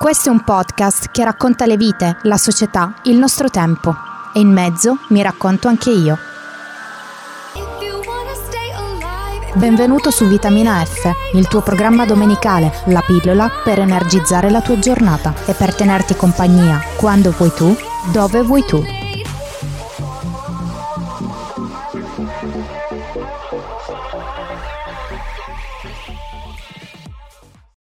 Questo è un podcast che racconta le vite, la società, il nostro tempo. E in mezzo mi racconto anche io. Benvenuto su Vitamina F, il tuo programma domenicale, la pillola per energizzare la tua giornata e per tenerti compagnia quando vuoi tu, dove vuoi tu.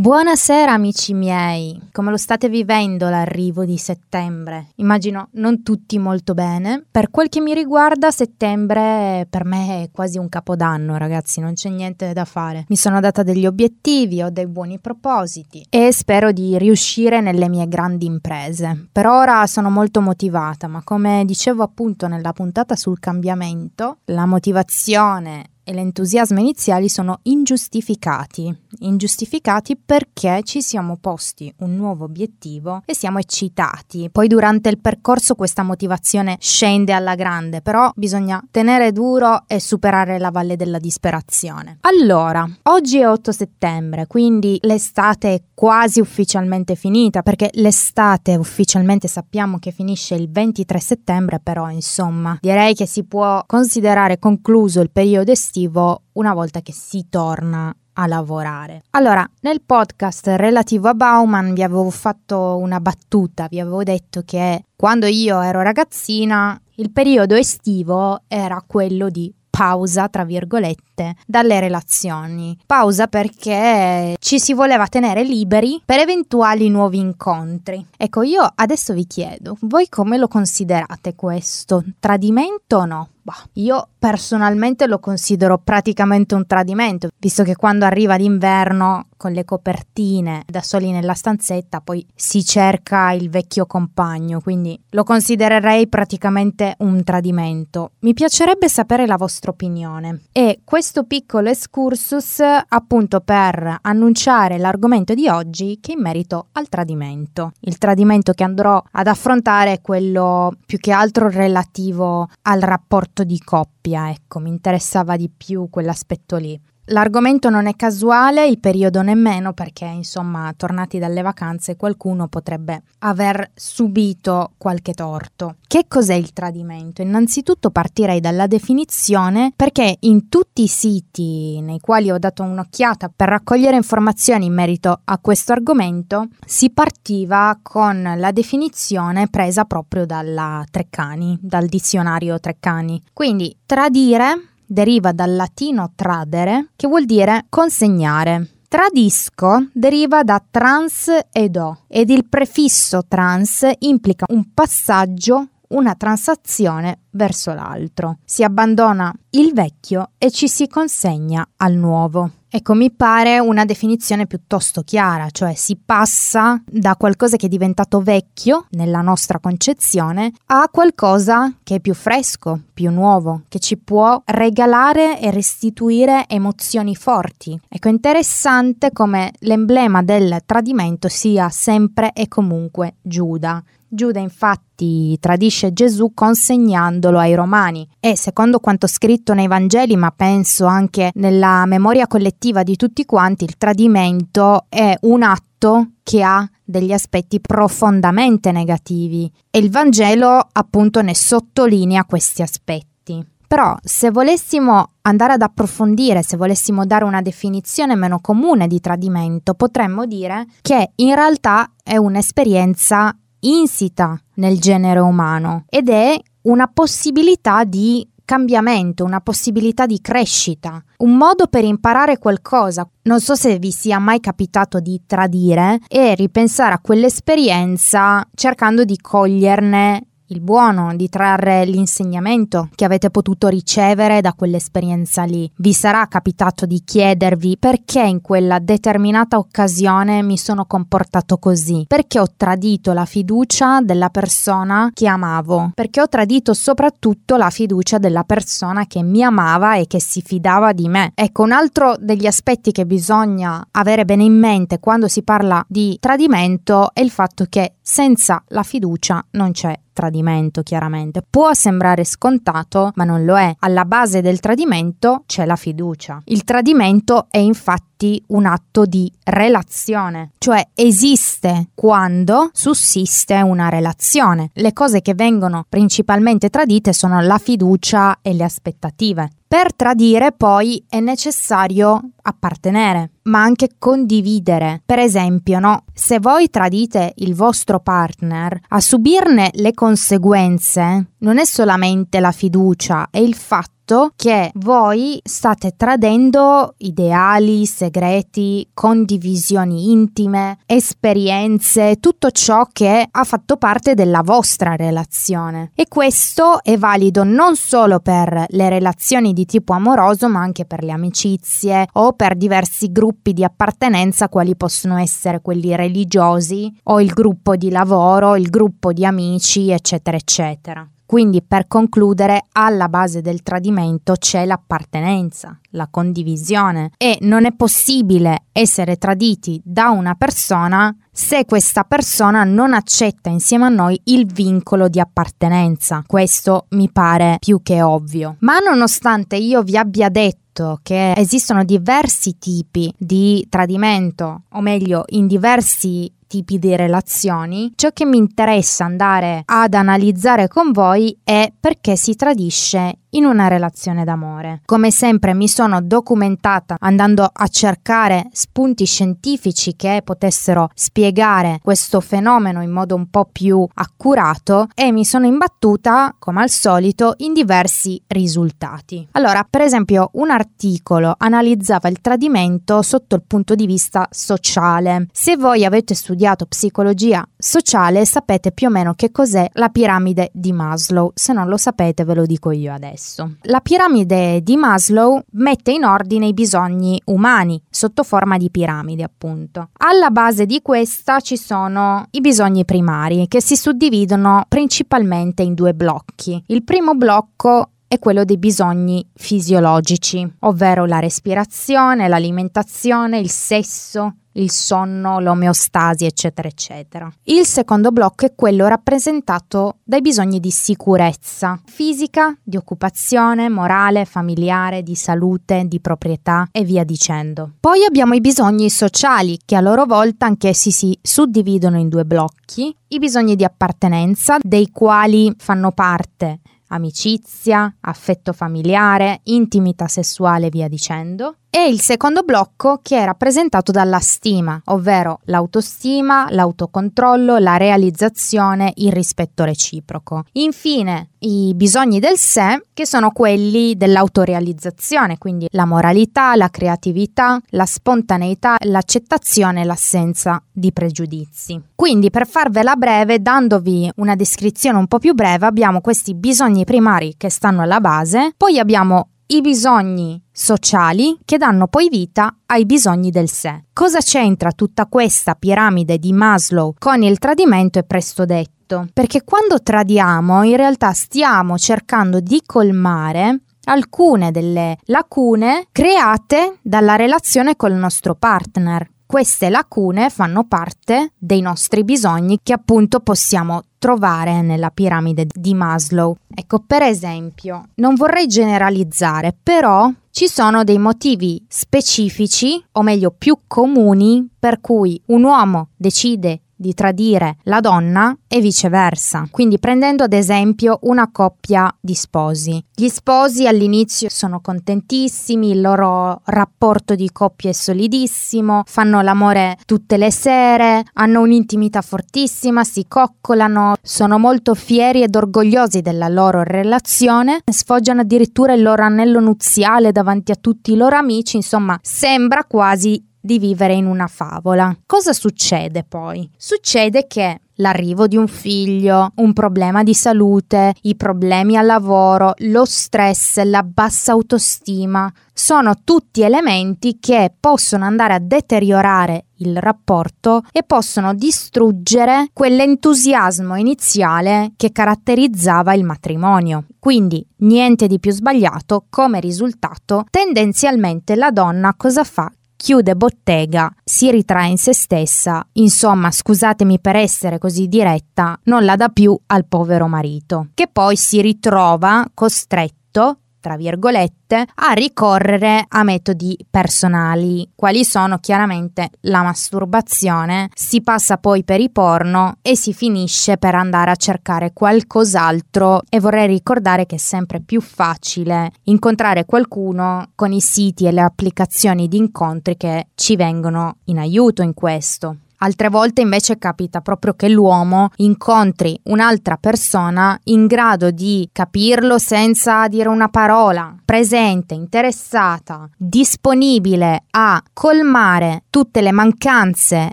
Buonasera amici miei, come lo state vivendo l'arrivo di settembre? Immagino non tutti molto bene. Per quel che mi riguarda settembre per me è quasi un capodanno ragazzi, non c'è niente da fare. Mi sono data degli obiettivi, ho dei buoni propositi e spero di riuscire nelle mie grandi imprese. Per ora sono molto motivata, ma come dicevo appunto nella puntata sul cambiamento, la motivazione e l'entusiasmo iniziali sono ingiustificati. Ingiustificati perché ci siamo posti un nuovo obiettivo e siamo eccitati. Poi durante il percorso questa motivazione scende alla grande, però bisogna tenere duro e superare la valle della disperazione. Allora, oggi è 8 settembre, quindi l'estate è quasi ufficialmente finita, perché l'estate ufficialmente sappiamo che finisce il 23 settembre, però insomma, direi che si può considerare concluso il periodo estivo positivo una volta che si torna a lavorare. Allora, nel podcast relativo a Bauman vi avevo fatto una battuta, vi avevo detto che quando io ero ragazzina il periodo estivo era quello di pausa, tra virgolette, dalle relazioni. Pausa perché ci si voleva tenere liberi per eventuali nuovi incontri. Ecco, io adesso vi chiedo, voi come lo considerate questo? Tradimento o no? Bah, io personalmente lo considero praticamente un tradimento, visto che quando arriva l'inverno con le copertine da soli nella stanzetta poi si cerca il vecchio compagno, quindi lo considererei praticamente un tradimento. Mi piacerebbe sapere la vostra opinione e questo piccolo excursus appunto per annunciare l'argomento di oggi che è in merito al tradimento. Il tradimento che andrò ad affrontare è quello più che altro relativo al rapporto rapporto di coppia, ecco, mi interessava di più quell'aspetto lì. L'argomento non è casuale, il periodo nemmeno, perché insomma, tornati dalle vacanze, qualcuno potrebbe aver subito qualche torto. Che cos'è il tradimento? Innanzitutto partirei dalla definizione, perché in tutti i siti nei quali ho dato un'occhiata per raccogliere informazioni in merito a questo argomento, si partiva con la definizione presa proprio dalla Treccani, dal dizionario Treccani. Quindi tradire deriva dal latino tradere, che vuol dire consegnare. Tradisco deriva da trans ed o ed il prefisso trans implica un passaggio, una transazione verso l'altro. Si abbandona il vecchio e ci si consegna al nuovo. Ecco, mi pare una definizione piuttosto chiara, cioè si passa da qualcosa che è diventato vecchio nella nostra concezione a qualcosa che è più fresco, più nuovo, che ci può regalare e restituire emozioni forti. Ecco, interessante come l'emblema del tradimento sia sempre e comunque Giuda. Giuda infatti tradisce Gesù consegnandolo ai romani e secondo quanto scritto nei Vangeli, ma penso anche nella memoria collettiva di tutti quanti, il tradimento è un atto che ha degli aspetti profondamente negativi e il Vangelo appunto ne sottolinea questi aspetti. Però se volessimo andare ad approfondire, se volessimo dare una definizione meno comune di tradimento, potremmo dire che in realtà è un'esperienza insita nel genere umano ed è una possibilità di cambiamento, una possibilità di crescita, un modo per imparare qualcosa. Non so se vi sia mai capitato di tradire e ripensare a quell'esperienza cercando di coglierne il buono, di trarre l'insegnamento che avete potuto ricevere da quell'esperienza lì. Vi sarà capitato di chiedervi perché in quella determinata occasione mi sono comportato così, perché ho tradito la fiducia della persona che amavo, perché ho tradito soprattutto la fiducia della persona che mi amava e che si fidava di me. Ecco, un altro degli aspetti che bisogna avere bene in mente quando si parla di tradimento è il fatto che senza la fiducia non c'è tradimento, chiaramente. Può sembrare scontato, ma non lo è. Alla base del tradimento c'è la fiducia. Il tradimento è infatti un atto di relazione, cioè esiste quando sussiste una relazione. Le cose che vengono principalmente tradite sono la fiducia e le aspettative. Per tradire poi è necessario appartenere, ma anche condividere. Per esempio, no, se voi tradite il vostro partner, a subirne le conseguenze non è solamente la fiducia, è il fatto che voi state tradendo ideali, segreti, condivisioni intime, esperienze, tutto ciò che ha fatto parte della vostra relazione. E questo è valido non solo per le relazioni di tipo amoroso, ma anche per le amicizie o per diversi gruppi di appartenenza, quali possono essere quelli religiosi o il gruppo di lavoro, il gruppo di amici, eccetera, eccetera. Quindi per concludere, alla base del tradimento c'è l'appartenenza, la condivisione e non è possibile essere traditi da una persona se questa persona non accetta insieme a noi il vincolo di appartenenza. Questo mi pare più che ovvio. Ma nonostante io vi abbia detto che esistono diversi tipi di tradimento, o meglio, in diversi tipi di relazioni, ciò che mi interessa andare ad analizzare con voi è perché si tradisce in una relazione d'amore. Come sempre mi sono documentata andando a cercare spunti scientifici che potessero spiegare questo fenomeno in modo un po' più accurato e mi sono imbattuta, come al solito, in diversi risultati. Allora, per esempio, un articolo analizzava il tradimento sotto il punto di vista sociale. Se voi avete studiato psicologia sociale, sapete più o meno che cos'è la piramide di Maslow. Se non lo sapete, ve lo dico io adesso. La piramide di Maslow mette in ordine i bisogni umani sotto forma di piramide, appunto. Alla base di questa ci sono i bisogni primari che si suddividono principalmente in due blocchi. Il primo blocco è quello dei bisogni fisiologici, ovvero la respirazione, l'alimentazione, il sesso, il sonno, l'omeostasi, eccetera, eccetera. Il secondo blocco è quello rappresentato dai bisogni di sicurezza fisica, di occupazione, morale, familiare, di salute, di proprietà e via dicendo. Poi abbiamo i bisogni sociali, che a loro volta anch'essi si suddividono in due blocchi, i bisogni di appartenenza, dei quali fanno parte amicizia, affetto familiare, intimità sessuale e via dicendo. E il secondo blocco che è rappresentato dalla stima, ovvero l'autostima, l'autocontrollo, la realizzazione, il rispetto reciproco. Infine, i bisogni del sé, che sono quelli dell'autorealizzazione, quindi la moralità, la creatività, la spontaneità, l'accettazione e l'assenza di pregiudizi. Quindi, per farvela breve, dandovi una descrizione un po' più breve, abbiamo questi bisogni primari che stanno alla base, poi abbiamo i bisogni sociali che danno poi vita ai bisogni del sé. Cosa c'entra tutta questa piramide di Maslow con il tradimento è presto detto, perché quando tradiamo in realtà stiamo cercando di colmare alcune delle lacune create dalla relazione col nostro partner. Queste lacune fanno parte dei nostri bisogni che appunto possiamo trovare nella piramide di Maslow. Ecco, per esempio, non vorrei generalizzare, però ci sono dei motivi specifici, o meglio più comuni, per cui un uomo decide di tradire la donna e viceversa. Quindi prendendo ad esempio una coppia di sposi. Gli sposi all'inizio sono contentissimi, il loro rapporto di coppia è solidissimo, fanno l'amore tutte le sere, hanno un'intimità fortissima, si coccolano, sono molto fieri ed orgogliosi della loro relazione, sfoggiano addirittura il loro anello nuziale davanti a tutti i loro amici, insomma sembra quasi di vivere in una favola. Cosa succede poi? Succede che l'arrivo di un figlio, un problema di salute, i problemi al lavoro, lo stress, la bassa autostima, sono tutti elementi che possono andare a deteriorare il rapporto e possono distruggere quell'entusiasmo iniziale che caratterizzava il matrimonio. Quindi niente di più sbagliato, come risultato tendenzialmente la donna cosa fa? Chiude bottega, si ritrae in se stessa, insomma, scusatemi per essere così diretta, non la dà più al povero marito, che poi si ritrova costretto tra virgolette, a ricorrere a metodi personali, quali sono chiaramente la masturbazione, si passa poi per i porno e si finisce per andare a cercare qualcos'altro e vorrei ricordare che è sempre più facile incontrare qualcuno con i siti e le applicazioni di incontri che ci vengono in aiuto in questo. Altre volte invece capita proprio che l'uomo incontri un'altra persona in grado di capirlo senza dire una parola, presente, interessata, disponibile a colmare tutte le mancanze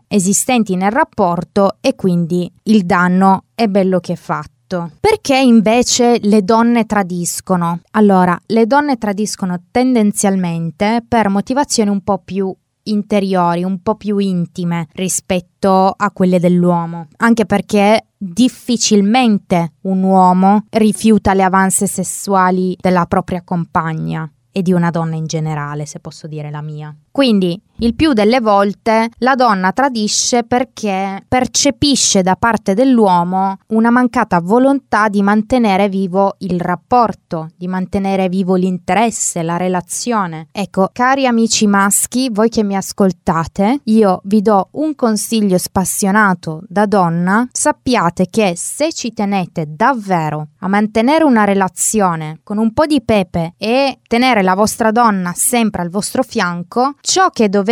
esistenti nel rapporto e quindi il danno è bello che è fatto. Perché invece le donne tradiscono? Allora, le donne tradiscono tendenzialmente per motivazioni un po' più interiori, un po' più intime rispetto a quelle dell'uomo, anche perché difficilmente un uomo rifiuta le avanze sessuali della propria compagna e di una donna in generale, se posso dire la mia. Quindi il più delle volte la donna tradisce perché percepisce da parte dell'uomo una mancata volontà di mantenere vivo il rapporto, di mantenere vivo l'interesse, la relazione. Ecco, cari amici maschi, voi che mi ascoltate, io vi do un consiglio spassionato da donna, sappiate che se ci tenete davvero a mantenere una relazione con un po' di pepe e tenere la vostra donna sempre al vostro fianco, Ciò che dovete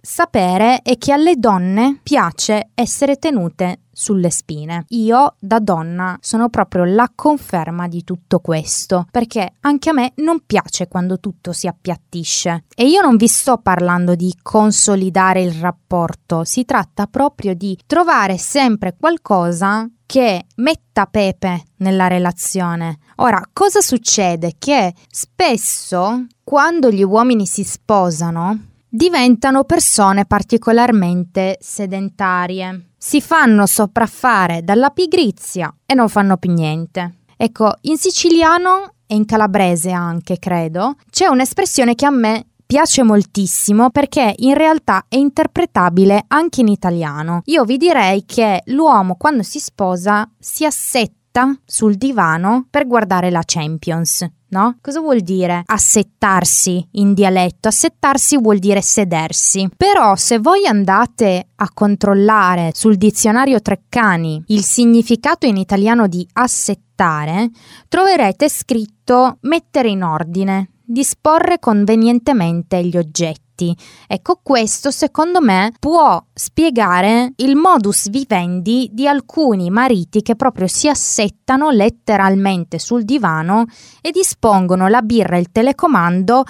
sapere è che alle donne piace essere tenute sulle spine. Io da donna sono proprio la conferma di tutto questo, perché anche a me non piace quando tutto si appiattisce. E io non vi sto parlando di consolidare il rapporto, si tratta proprio di trovare sempre qualcosa che metta pepe nella relazione. Ora, cosa succede? Che spesso quando gli uomini si sposano diventano persone particolarmente sedentarie. Si fanno sopraffare dalla pigrizia e non fanno più niente. Ecco, in siciliano e in calabrese anche, credo, c'è un'espressione che a me piace moltissimo perché in realtà è interpretabile anche in italiano. Io vi direi che l'uomo quando si sposa si assetta sul divano per guardare la Champions no? Cosa vuol dire assettarsi in dialetto? Assettarsi vuol dire sedersi. Però se voi andate a controllare sul dizionario Treccani il significato in italiano di assettare, troverete scritto mettere in ordine, disporre convenientemente gli oggetti diritti. Ecco, questo secondo me può spiegare il modus vivendi di alcuni mariti che proprio si assettano letteralmente sul divano e dispongono la birra e il telecomando,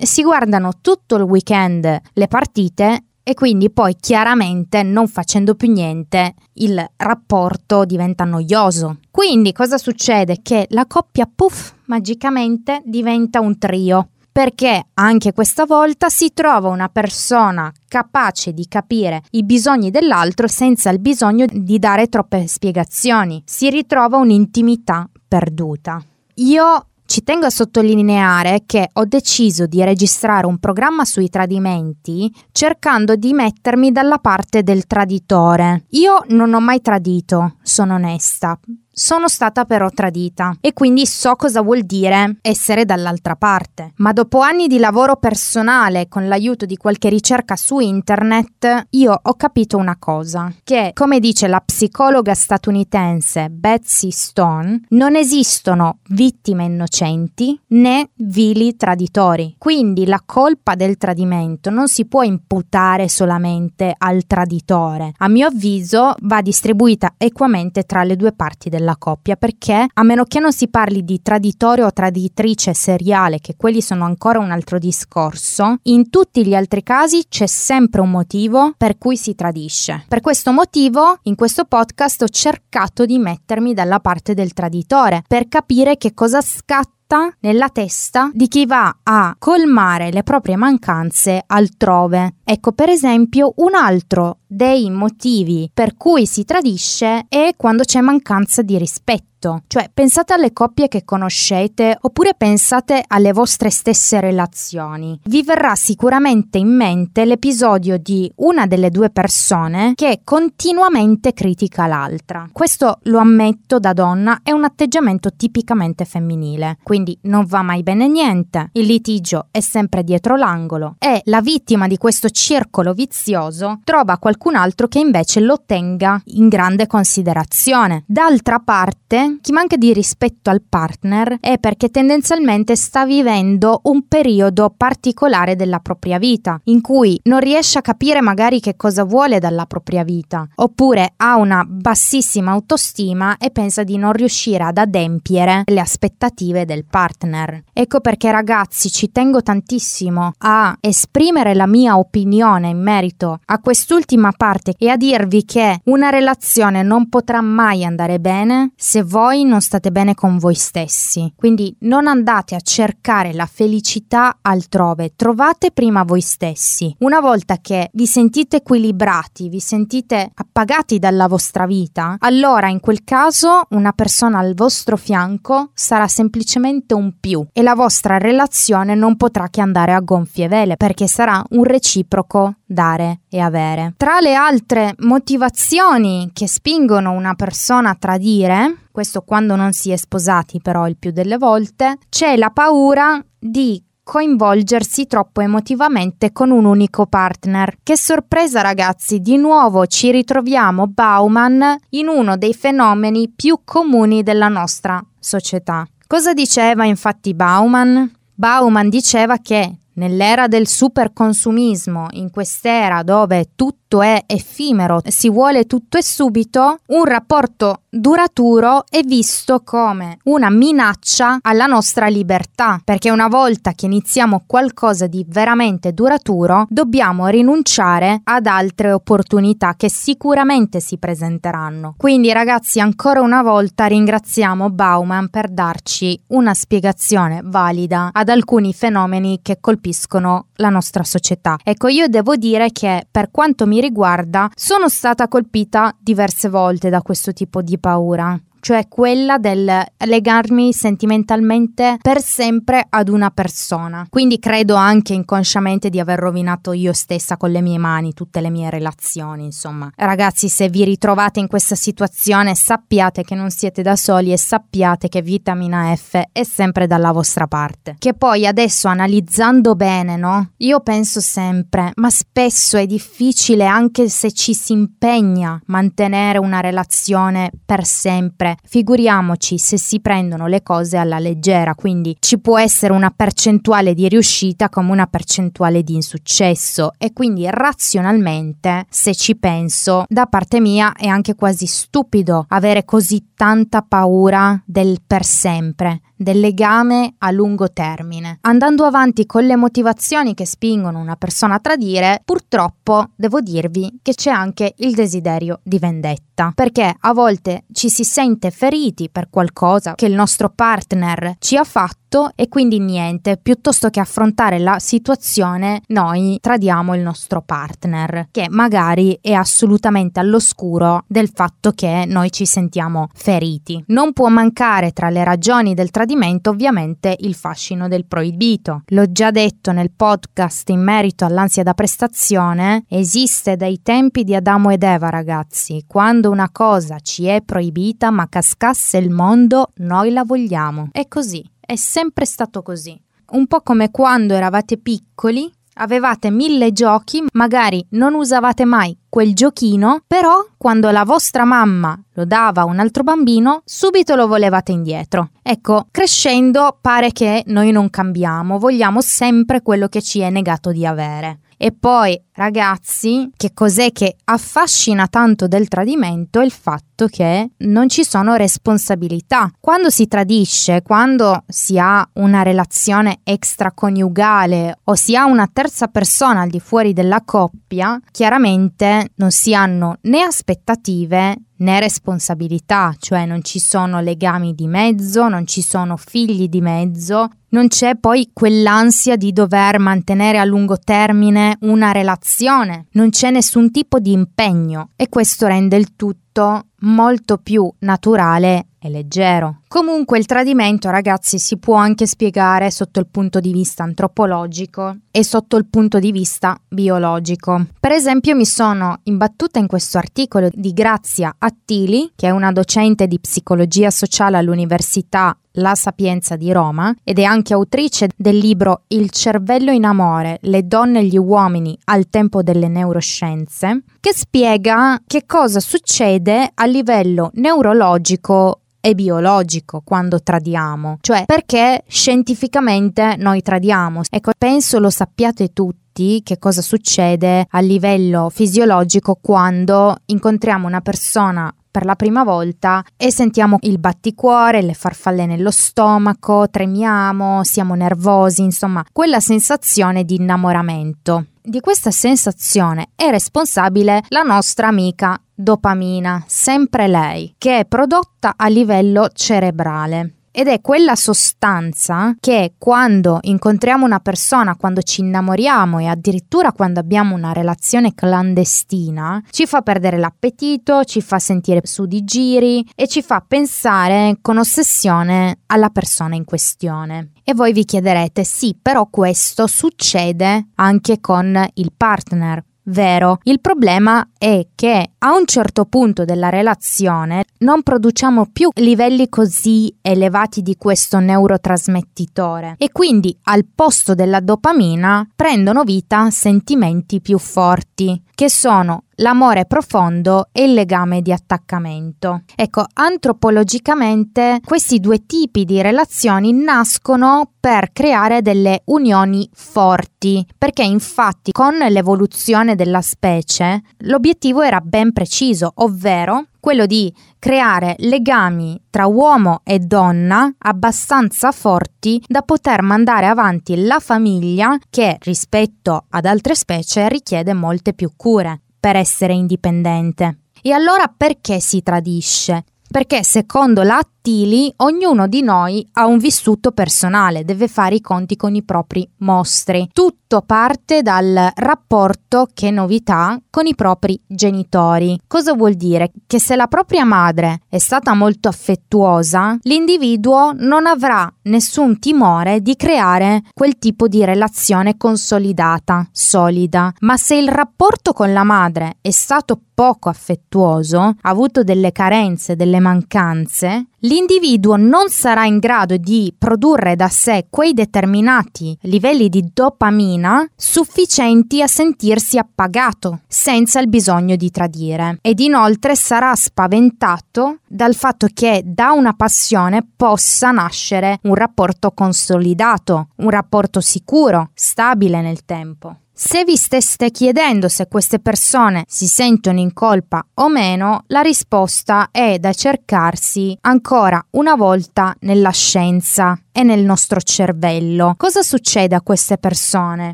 si guardano tutto il weekend le partite e quindi poi chiaramente non facendo più niente il rapporto diventa noioso. Quindi cosa succede? Che la coppia puff magicamente diventa un trio perché anche questa volta si trova una persona capace di capire i bisogni dell'altro senza il bisogno di dare troppe spiegazioni. Si ritrova un'intimità perduta. Io ci tengo a sottolineare che ho deciso di registrare un programma sui tradimenti cercando di mettermi dalla parte del traditore. Io non ho mai tradito, sono onesta, sono stata però tradita e quindi so cosa vuol dire essere dall'altra parte. Ma dopo anni di lavoro personale con l'aiuto di qualche ricerca su internet, io ho capito una cosa, che come dice la psicologa statunitense Betsy Stone, non esistono vittime innocenti né vili traditori. Quindi la colpa del tradimento non si può imputare solamente al traditore. A mio avviso va distribuita equamente tra le due parti della della coppia perché a meno che non si parli di traditore o traditrice seriale, che quelli sono ancora un altro discorso, in tutti gli altri casi c'è sempre un motivo per cui si tradisce. Per questo motivo in questo podcast ho cercato di mettermi dalla parte del traditore per capire che cosa scatta nella testa di chi va a colmare le proprie mancanze altrove. Ecco, per esempio, un altro dei motivi per cui si tradisce è quando c'è mancanza di rispetto subito. Cioè, pensate alle coppie che conoscete oppure pensate alle vostre stesse relazioni. Vi verrà sicuramente in mente l'episodio di una delle due persone che continuamente critica l'altra. Questo lo ammetto da donna, è un atteggiamento tipicamente femminile, quindi non va mai bene niente, il litigio è sempre dietro l'angolo e la vittima di questo circolo vizioso trova qualcun altro che invece lo tenga in grande considerazione. D'altra parte, chi manca di rispetto al partner è perché tendenzialmente sta vivendo un periodo particolare della propria vita, in cui non riesce a capire magari che cosa vuole dalla propria vita, oppure ha una bassissima autostima e pensa di non riuscire ad adempiere le aspettative del partner. Ecco perché ragazzi ci tengo tantissimo a esprimere la mia opinione in merito a quest'ultima parte e a dirvi che una relazione non potrà mai andare bene se voi non state bene con voi stessi. Quindi non andate a cercare la felicità altrove, trovate prima voi stessi. Una volta che vi sentite equilibrati, vi sentite appagati dalla vostra vita, allora in quel caso una persona al vostro fianco sarà semplicemente un più e la vostra relazione non potrà che andare a gonfie vele perché sarà un reciproco dare e avere. Tra le altre motivazioni che spingono una persona a tradire, questo quando non si è sposati però il più delle volte, c'è la paura di coinvolgersi troppo emotivamente con un unico partner. Che sorpresa ragazzi, di nuovo ci ritroviamo Bauman in uno dei fenomeni più comuni della nostra società. Cosa diceva infatti Bauman? Bauman diceva che nell'era del superconsumismo, in quest'era dove tutto è effimero, si vuole tutto e subito, un rapporto duraturo è visto come una minaccia alla nostra libertà, perché una volta che iniziamo qualcosa di veramente duraturo, dobbiamo rinunciare ad altre opportunità che sicuramente si presenteranno. Quindi ragazzi, ancora una volta ringraziamo Bauman per darci una spiegazione valida ad alcuni fenomeni che colpiscono la nostra società. Ecco, io devo dire che per quanto mi riguarda, sono stata colpita diverse volte da questo tipo di paura cioè quella del legarmi sentimentalmente per sempre ad una persona. Quindi credo anche inconsciamente di aver rovinato io stessa con le mie mani tutte le mie relazioni, insomma. Ragazzi, se vi ritrovate in questa situazione, sappiate che non siete da soli e sappiate che vitamina F è sempre dalla vostra parte. Che poi adesso analizzando bene, no? Io penso sempre, ma spesso è difficile anche se ci si impegna mantenere una relazione per sempre figuriamoci se si prendono le cose alla leggera, quindi ci può essere una percentuale di riuscita come una percentuale di insuccesso. E quindi razionalmente, se ci penso, da parte mia è anche quasi stupido avere così tanta paura del per sempre del legame a lungo termine. Andando avanti con le motivazioni che spingono una persona a tradire, purtroppo devo dirvi che c'è anche il desiderio di vendetta, perché a volte ci si sente feriti per qualcosa che il nostro partner ci ha fatto e quindi niente, piuttosto che affrontare la situazione noi tradiamo il nostro partner, che magari è assolutamente all'oscuro del fatto che noi ci sentiamo feriti. Non può mancare tra le ragioni del tradimento ovviamente il fascino del proibito. L'ho già detto nel podcast in merito all'ansia da prestazione, esiste dai tempi di Adamo ed Eva ragazzi, quando una cosa ci è proibita ma cascasse il mondo, noi la vogliamo. È così. È sempre stato così. Un po' come quando eravate piccoli, avevate mille giochi, magari non usavate mai quel giochino, però quando la vostra mamma lo dava a un altro bambino, subito lo volevate indietro. Ecco, crescendo pare che noi non cambiamo, vogliamo sempre quello che ci è negato di avere. E poi, ragazzi, che cos'è che affascina tanto del tradimento? È il fatto che non ci sono responsabilità. Quando si tradisce, quando si ha una relazione extraconiugale o si ha una terza persona al di fuori della coppia, chiaramente non si hanno né aspettative né responsabilità, cioè non ci sono legami di mezzo, non ci sono figli di mezzo, non c'è poi quell'ansia di dover mantenere a lungo termine una relazione, non c'è nessun tipo di impegno e questo rende il tutto molto più naturale è leggero. Comunque il tradimento, ragazzi, si può anche spiegare sotto il punto di vista antropologico e sotto il punto di vista biologico. Per esempio, mi sono imbattuta in questo articolo di Grazia Attili, che è una docente di psicologia sociale all'Università la Sapienza di Roma ed è anche autrice del libro Il cervello in amore, le donne e gli uomini al tempo delle neuroscienze, che spiega che cosa succede a livello neurologico e biologico quando tradiamo, cioè perché scientificamente noi tradiamo. Ecco, penso lo sappiate tutti che cosa succede a livello fisiologico quando incontriamo una persona per la prima volta e sentiamo il batticuore, le farfalle nello stomaco, tremiamo, siamo nervosi, insomma, quella sensazione di innamoramento. Di questa sensazione è responsabile la nostra amica dopamina, sempre lei, che è prodotta a livello cerebrale ed è quella sostanza che quando incontriamo una persona, quando ci innamoriamo e addirittura quando abbiamo una relazione clandestina, ci fa perdere l'appetito, ci fa sentire su di giri e ci fa pensare con ossessione alla persona in questione. E voi vi chiederete, sì, però questo succede anche con il partner Vero, il problema è che a un certo punto della relazione non produciamo più livelli così elevati di questo neurotrasmettitore e quindi al posto della dopamina prendono vita sentimenti più forti, che sono l'amore profondo e il legame di attaccamento. Ecco, antropologicamente questi due tipi di relazioni nascono per creare delle unioni forti, perché infatti con l'evoluzione della specie l'obiettivo era ben preciso, ovvero quello di creare legami tra uomo e donna abbastanza forti da poter mandare avanti la famiglia che rispetto ad altre specie richiede molte più cure per essere indipendente. E allora perché si tradisce? Perché secondo Lattili ognuno di noi ha un vissuto personale, deve fare i conti con i propri mostri. Tutto parte dal rapporto, che novità, con i propri genitori. Cosa vuol dire? Che se la propria madre è stata molto affettuosa, l'individuo non avrà nessun timore di creare quel tipo di relazione consolidata, solida. Ma se il rapporto con la madre è stato poco affettuoso, ha avuto delle carenze, delle mancanze, l'individuo non sarà in grado di produrre da sé quei determinati livelli di dopamina sufficienti a sentirsi appagato, senza il bisogno di tradire. Ed inoltre sarà spaventato dal fatto che da una passione possa nascere un rapporto consolidato, un rapporto sicuro, stabile nel tempo. Se vi steste chiedendo se queste persone si sentono in colpa o meno, la risposta è da cercarsi ancora una volta nella scienza e nel nostro cervello. Cosa succede a queste persone?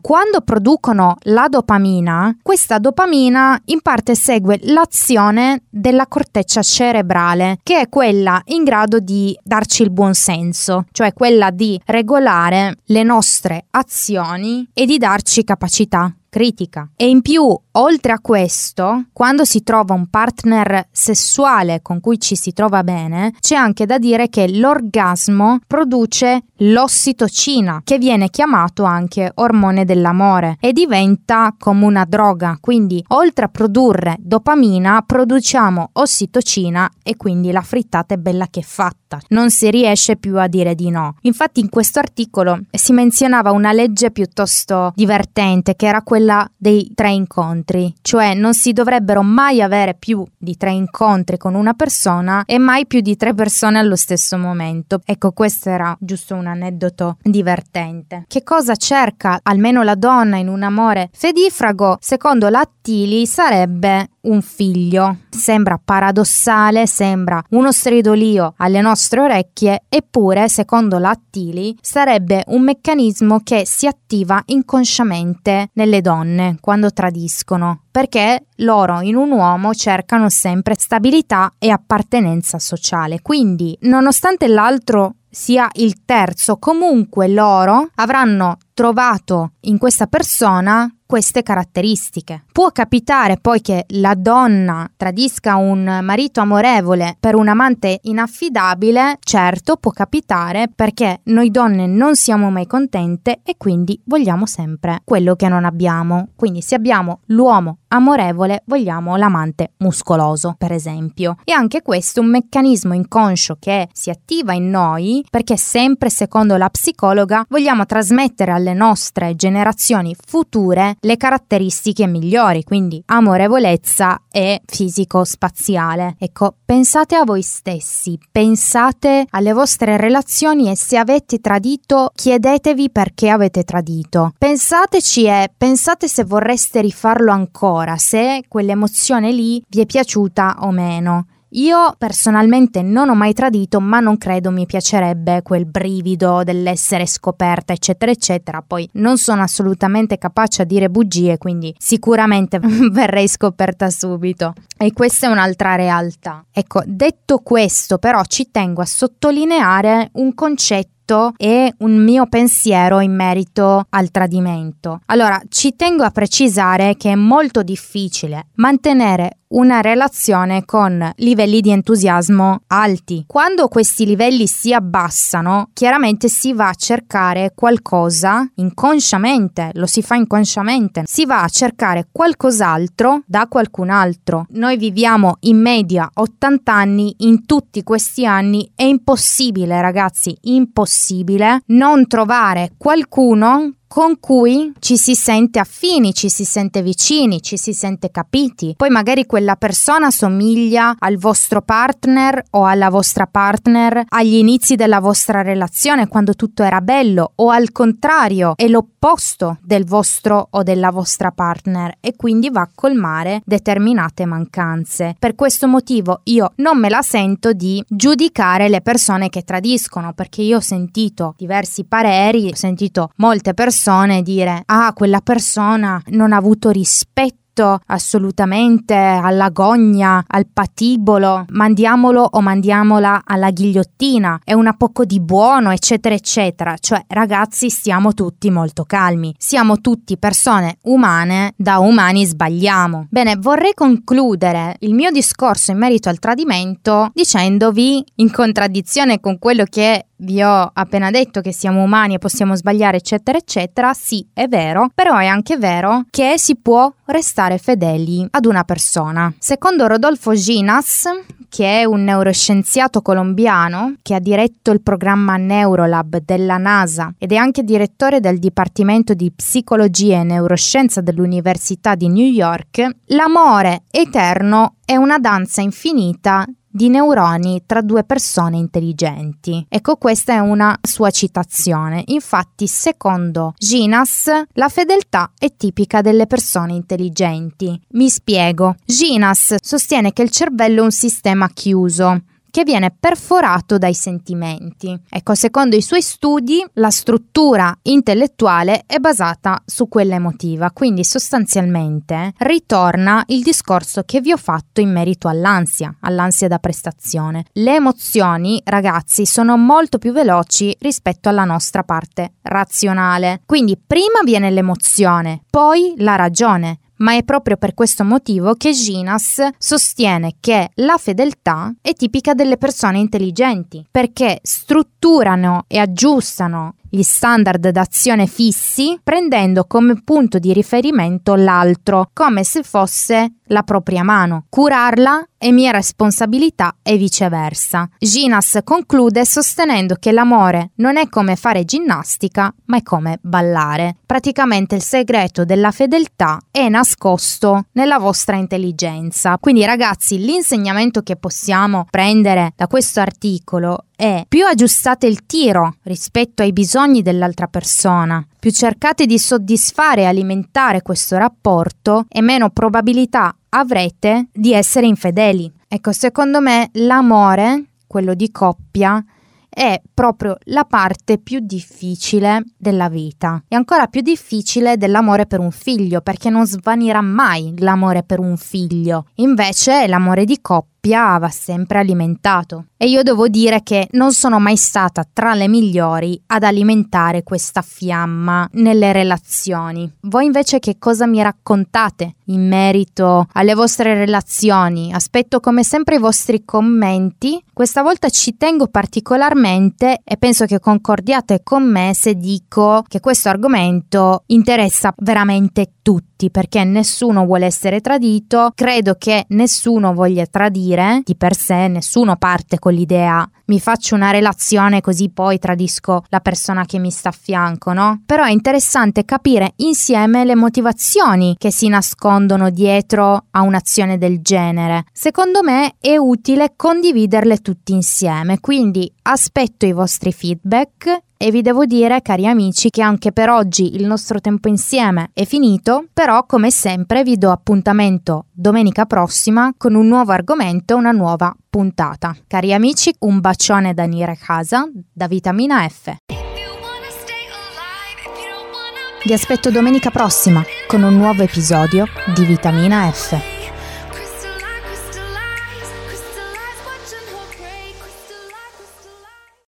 Quando producono la dopamina, questa dopamina in parte segue l'azione della corteccia cerebrale, che è quella in grado di darci il buon senso, cioè quella di regolare le nostre azioni e di darci capacità critica. E in più, oltre a questo, quando si trova un partner sessuale con cui ci si trova bene, c'è anche da dire che l'orgasmo produce l'ossitocina, che viene chiamato anche ormone dell'amore e diventa come una droga. Quindi, oltre a produrre dopamina, produciamo ossitocina e quindi la frittata è bella che è fatta. Non si riesce più a dire di no. Infatti, in questo articolo si menzionava una legge piuttosto divertente che era quella dei tre incontri, cioè non si dovrebbero mai avere più di tre incontri con una persona e mai più di tre persone allo stesso momento. Ecco, questo era giusto un aneddoto divertente. Che cosa cerca almeno la donna in un amore fedifrago? Secondo Lattili sarebbe un figlio. Sembra paradossale, sembra uno stridolio alle nostre orecchie, eppure, secondo Lattili, sarebbe un meccanismo che si attiva inconsciamente nelle donne quando tradiscono, perché loro in un uomo cercano sempre stabilità e appartenenza sociale. Quindi, nonostante l'altro sia il terzo, comunque loro avranno trovato in questa persona queste caratteristiche. Può capitare poi che la donna tradisca un marito amorevole per un amante inaffidabile, certo può capitare perché noi donne non siamo mai contente e quindi vogliamo sempre quello che non abbiamo. Quindi se abbiamo l'uomo amorevole vogliamo l'amante muscoloso, per esempio. E anche questo è un meccanismo inconscio che si attiva in noi perché sempre secondo la psicologa vogliamo trasmettere alle nostre generazioni future le caratteristiche migliori, quindi amorevolezza e fisico spaziale. Ecco, pensate a voi stessi, pensate alle vostre relazioni e se avete tradito chiedetevi perché avete tradito. Pensateci e pensate se vorreste rifarlo ancora, se quell'emozione lì vi è piaciuta o meno. Io personalmente non ho mai tradito, ma non credo mi piacerebbe quel brivido dell'essere scoperta, eccetera, eccetera. Poi non sono assolutamente capace a dire bugie, quindi sicuramente verrei scoperta subito. E questa è un'altra realtà. Ecco, detto questo, però ci tengo a sottolineare un concetto e un mio pensiero in merito al tradimento. Allora, ci tengo a precisare che è molto difficile mantenere una relazione con livelli di entusiasmo alti. Quando questi livelli si abbassano, chiaramente si va a cercare qualcosa inconsciamente, lo si fa inconsciamente, si va a cercare qualcos'altro da qualcun altro. Noi viviamo in media 80 anni, in tutti questi anni è impossibile, ragazzi, impossibile non trovare qualcuno con cui ci si sente affini, ci si sente vicini, ci si sente capiti. Poi magari quella persona somiglia al vostro partner o alla vostra partner agli inizi della vostra relazione quando tutto era bello o al contrario è l'opposto del vostro o della vostra partner e quindi va a colmare determinate mancanze. Per questo motivo io non me la sento di giudicare le persone che tradiscono perché io ho sentito diversi pareri, ho sentito molte persone persone dire ah quella persona non ha avuto rispetto assolutamente alla gogna, al patibolo, mandiamolo o mandiamola alla ghigliottina, è una poco di buono, eccetera, eccetera. Cioè, ragazzi, stiamo tutti molto calmi. Siamo tutti persone umane, da umani sbagliamo. Bene, vorrei concludere il mio discorso in merito al tradimento dicendovi, in contraddizione con quello che vi ho appena detto che siamo umani e possiamo sbagliare, eccetera, eccetera, sì, è vero, però è anche vero che si può restare fedeli ad una persona. Secondo Rodolfo Ginas, che è un neuroscienziato colombiano che ha diretto il programma Neurolab della NASA ed è anche direttore del Dipartimento di Psicologia e Neuroscienza dell'Università di New York, l'amore eterno è una danza infinita di neuroni tra due persone intelligenti. Ecco, questa è una sua citazione. Infatti, secondo Ginas, la fedeltà è tipica delle persone intelligenti. Mi spiego. Ginas sostiene che il cervello è un sistema chiuso che viene perforato dai sentimenti. Ecco, secondo i suoi studi, la struttura intellettuale è basata su quella emotiva, quindi sostanzialmente ritorna il discorso che vi ho fatto in merito all'ansia, all'ansia da prestazione. Le emozioni, ragazzi, sono molto più veloci rispetto alla nostra parte razionale. Quindi prima viene l'emozione, poi la ragione, ma è proprio per questo motivo che Ginas sostiene che la fedeltà è tipica delle persone intelligenti, perché strutturano e aggiustano gli standard d'azione fissi prendendo come punto di riferimento l'altro, come se fosse la propria mano. Curarla è mia responsabilità e viceversa. Ginas conclude sostenendo che l'amore non è come fare ginnastica, ma è come ballare. Praticamente il segreto della fedeltà è nascosto nella vostra intelligenza. Quindi ragazzi, l'insegnamento che possiamo prendere da questo articolo è più aggiustate il tiro rispetto ai bisogni dell'altra persona, più cercate di soddisfare e alimentare questo rapporto e meno probabilità avrete di essere infedeli. Ecco, secondo me l'amore, quello di coppia, è proprio la parte più difficile della vita e ancora più difficile dell'amore per un figlio perché non svanirà mai l'amore per un figlio invece l'amore di coppia coppia va sempre alimentato. E io devo dire che non sono mai stata tra le migliori ad alimentare questa fiamma nelle relazioni. Voi invece che cosa mi raccontate in merito alle vostre relazioni? Aspetto come sempre i vostri commenti. Questa volta ci tengo particolarmente e penso che concordiate con me se dico che questo argomento interessa veramente tutti perché nessuno vuole essere tradito, credo che nessuno voglia tradire di per sé, nessuno parte con l'idea mi faccio una relazione così poi tradisco la persona che mi sta a fianco, no? Però è interessante capire insieme le motivazioni che si nascondono dietro a un'azione del genere. Secondo me è utile condividerle tutti insieme, quindi aspetto i vostri feedback e vi devo dire, cari amici, che anche per oggi il nostro tempo insieme è finito, però come sempre vi do appuntamento domenica prossima con un nuovo argomento, una nuova puntata. Cari amici, un bacione da Nire Casa, da Vitamina F. Vi aspetto domenica prossima con un nuovo episodio di Vitamina F.